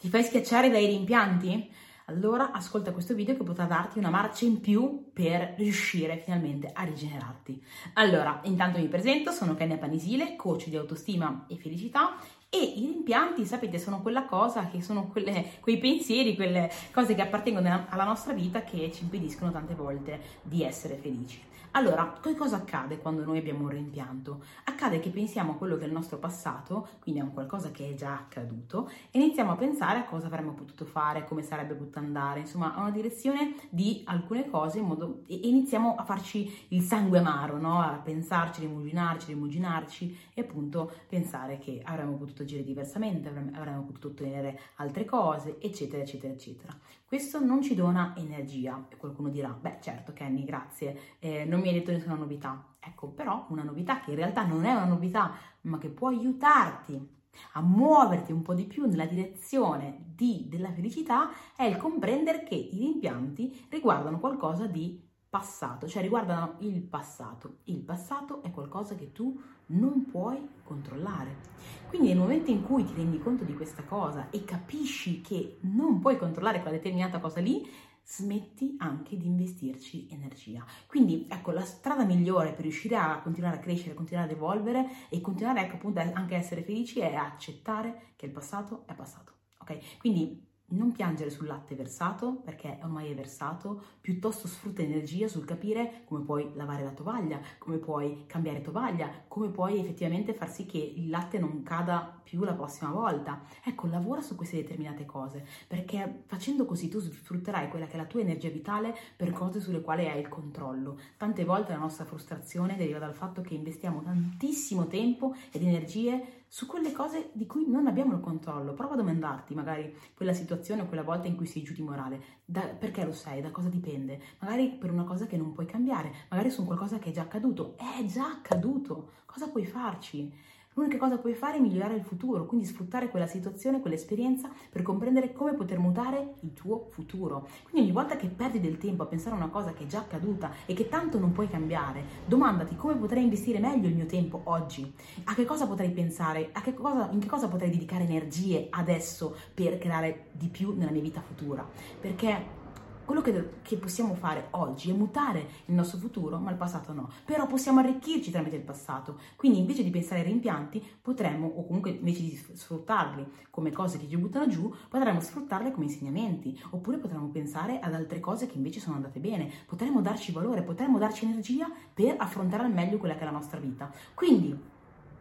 Ti fai schiacciare dai rimpianti? Allora ascolta questo video che potrà darti una marcia in più per riuscire finalmente a rigenerarti. Allora, intanto mi presento, sono Kenya Panisile, coach di autostima e felicità e i rimpianti, sapete, sono quella cosa che sono quelle, quei pensieri, quelle cose che appartengono alla nostra vita che ci impediscono tante volte di essere felici. Allora, cosa accade quando noi abbiamo un rimpianto? Accade che pensiamo a quello che è il nostro passato, quindi a un qualcosa che è già accaduto, e iniziamo a pensare a cosa avremmo potuto fare, come sarebbe potuto andare, insomma, a una direzione di alcune cose in modo, e iniziamo a farci il sangue amaro, no? A pensarci, rimuginarci, rimuginarci e appunto pensare che avremmo potuto agire diversamente, avremmo potuto ottenere altre cose, eccetera, eccetera, eccetera. Questo non ci dona energia e qualcuno dirà, beh certo Kenny, grazie, eh, non mi hai detto nessuna novità. Ecco, però una novità che in realtà non è una novità, ma che può aiutarti a muoverti un po' di più nella direzione di, della felicità è il comprendere che i rimpianti riguardano qualcosa di passato, cioè riguardano il passato. Il passato è qualcosa che tu non puoi controllare. Quindi nel momento in cui ti rendi conto di questa cosa e capisci che non puoi controllare quella determinata cosa lì, smetti anche di investirci energia. Quindi ecco, la strada migliore per riuscire a continuare a crescere, continuare ad evolvere e continuare ecco, appunto anche a essere felici è accettare che il passato è passato. Ok? Quindi non piangere sul latte versato perché ormai è versato, piuttosto sfrutta energia sul capire come puoi lavare la tovaglia, come puoi cambiare tovaglia, come puoi effettivamente far sì che il latte non cada più la prossima volta. Ecco, lavora su queste determinate cose perché facendo così tu sfrutterai quella che è la tua energia vitale per cose sulle quali hai il controllo. Tante volte la nostra frustrazione deriva dal fatto che investiamo tantissimo tempo ed energie su quelle cose di cui non abbiamo il controllo. Prova a domandarti magari quella situazione o quella volta in cui sei giù di morale, da, perché lo sei, da cosa dipende? Magari per una cosa che non puoi cambiare, magari su qualcosa che è già accaduto. È già accaduto, cosa puoi farci? L'unica cosa che puoi fare è migliorare il futuro, quindi sfruttare quella situazione, quell'esperienza per comprendere come poter mutare il tuo futuro. Quindi ogni volta che perdi del tempo a pensare a una cosa che è già accaduta e che tanto non puoi cambiare, domandati come potrei investire meglio il mio tempo oggi, a che cosa potrei pensare, che cosa, in che cosa potrei dedicare energie adesso per creare di più nella mia vita futura. Perché quello che, che, possiamo fare oggi è mutare il nostro futuro, ma il passato no. Però possiamo arricchirci tramite il passato. Quindi invece di pensare ai rimpianti, potremmo, o comunque invece di sfruttarli come cose che ci buttano giù, potremmo sfruttarle come insegnamenti. Oppure potremmo pensare ad altre cose che invece sono andate bene. Potremmo darci valore, potremmo darci energia per affrontare al meglio quella che è la nostra vita. Quindi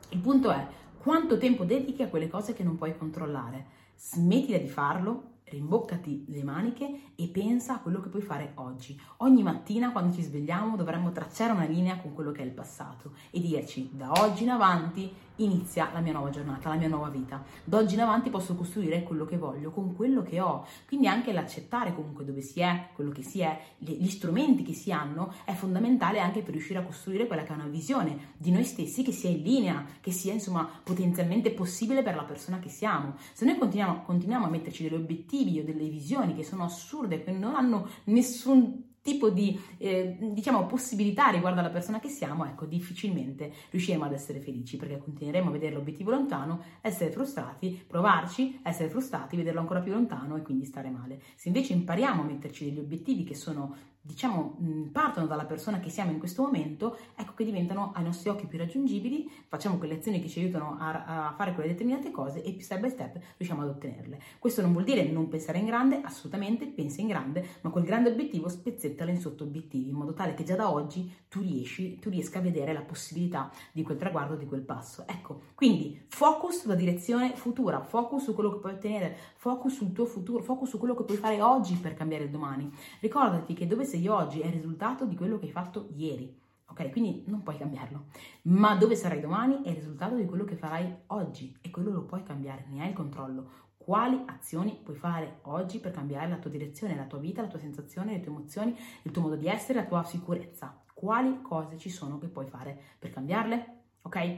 il punto è quanto tempo dedichi a quelle cose che non puoi controllare. Smettila di farlo rimboccati le maniche e pensa a quello che puoi fare oggi. Ogni mattina quando ci svegliamo dovremmo tracciare una linea con quello che è il passato e dirci da oggi in avanti inizia la mia nuova giornata, la mia nuova vita. Da oggi in avanti posso costruire quello che voglio con quello che ho. Quindi anche l'accettare comunque dove si è, quello che si è, gli strumenti che si hanno è fondamentale anche per riuscire a costruire quella che è una visione di noi stessi che sia in linea, che sia insomma potenzialmente possibile per la persona che siamo. Se noi continuiamo, continuiamo a metterci degli obiettivi o delle visioni che sono assurde, che non hanno nessun tipo di eh, diciamo possibilità riguardo alla persona che siamo, ecco, difficilmente riusciremo ad essere felici perché continueremo a vedere l'obiettivo lontano, essere frustrati, provarci, essere frustrati, vederlo ancora più lontano e quindi stare male. Se invece impariamo a metterci degli obiettivi che sono diciamo, partono dalla persona che siamo in questo momento, ecco che diventano ai nostri occhi più raggiungibili, facciamo quelle azioni che ci aiutano a, a, fare quelle determinate cose e step by step riusciamo ad ottenerle. Questo non vuol dire non pensare in grande, assolutamente pensa in grande, ma quel grande obiettivo spezzettalo in sotto obiettivi, in modo tale che già da oggi tu riesci, tu riesca a vedere la possibilità di quel traguardo, di quel passo. Ecco, quindi focus sulla direzione futura, focus su quello che puoi ottenere, focus sul tuo futuro, focus su quello che puoi fare oggi per cambiare il domani. Ricordati che dove sei oggi è il risultato di quello che hai fatto ieri. Ok, quindi non puoi cambiarlo. Ma dove sarai domani è il risultato di quello che farai oggi e quello lo puoi cambiare, ne hai il controllo. Quali azioni puoi fare oggi per cambiare la tua direzione, la tua vita, la tua sensazione, le tue emozioni, il tuo modo di essere, la tua sicurezza? Quali cose ci sono che puoi fare per cambiarle? Ok?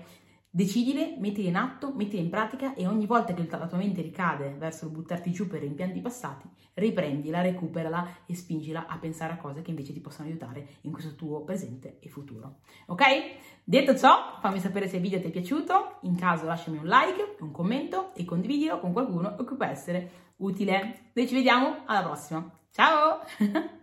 Decidile, mettili in atto, mettili in pratica e ogni volta che la tua mente ricade verso il buttarti giù per rimpianti passati, riprendila, recuperala e spingila a pensare a cose che invece ti possono aiutare in questo tuo presente e futuro. Ok? Detto ciò, fammi sapere se il video ti è piaciuto, in caso lasciami un like, un commento e condividilo con qualcuno che può essere utile. Noi ci vediamo alla prossima. Ciao!